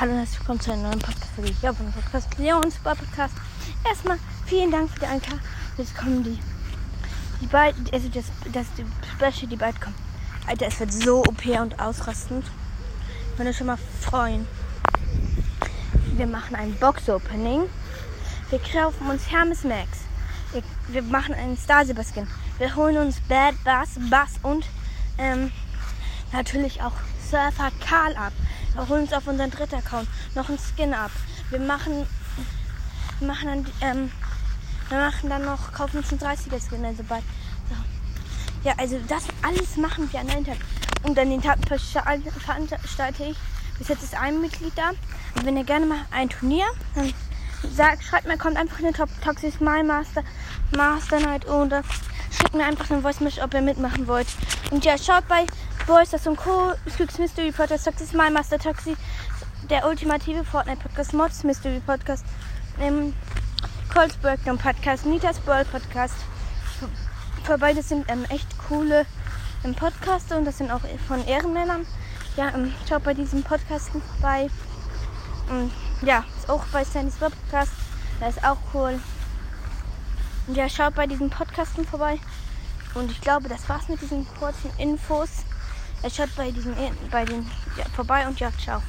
Hallo und herzlich willkommen zu einer neuen Podcast-Folge hier auf dem Podcast Leons Podcast. Erstmal vielen Dank für die Anker. Jetzt kommen die, die beiden, also das, das die Special, die bald kommen. Alter, es wird so OP und ausrastend. Ich würde schon mal freuen. Wir machen ein Box-Opening. Wir kaufen uns Hermes Max. Wir, wir machen einen Star Silver Skin. Wir holen uns Bad Bass, Bass und ähm, natürlich auch Surfer Karl ab. Holen uns auf unseren dritten Account noch einen Skin ab. Wir machen, wir machen dann, ähm, wir machen dann noch, kaufen uns einen 30er Skin, also bald. So. Ja, also das alles machen wir an einem Tag. Und an den Tag veranstalte ich, bis jetzt ist ein Mitglied da. Und wenn ihr gerne mal ein Turnier, dann sagt, schreibt mir, kommt einfach in den Top Toxic My Master, Master Night oder schickt mir einfach eine Voice Message, ob ihr mitmachen wollt. Und ja, schaut bei Boys, das und Co. Skux Mystery Podcast, Toxic My Master Toxi, der ultimative Fortnite Podcast, Mods Mystery Podcast, ähm, Colts Breakdown Podcast, Nitas Brawl Podcast. Vorbei, das sind ähm, echt coole ähm, Podcaster und das sind auch von Ehrenmännern. Ja, ähm, schaut bei diesem Podcast vorbei. Und ja, ist auch bei Sandys Podcast. Der ist auch cool. Und ja, schaut bei diesen Podcasten vorbei. Und ich glaube, das war's mit diesen kurzen Infos. Er schaut bei diesen bei den ja, vorbei und ja, ciao.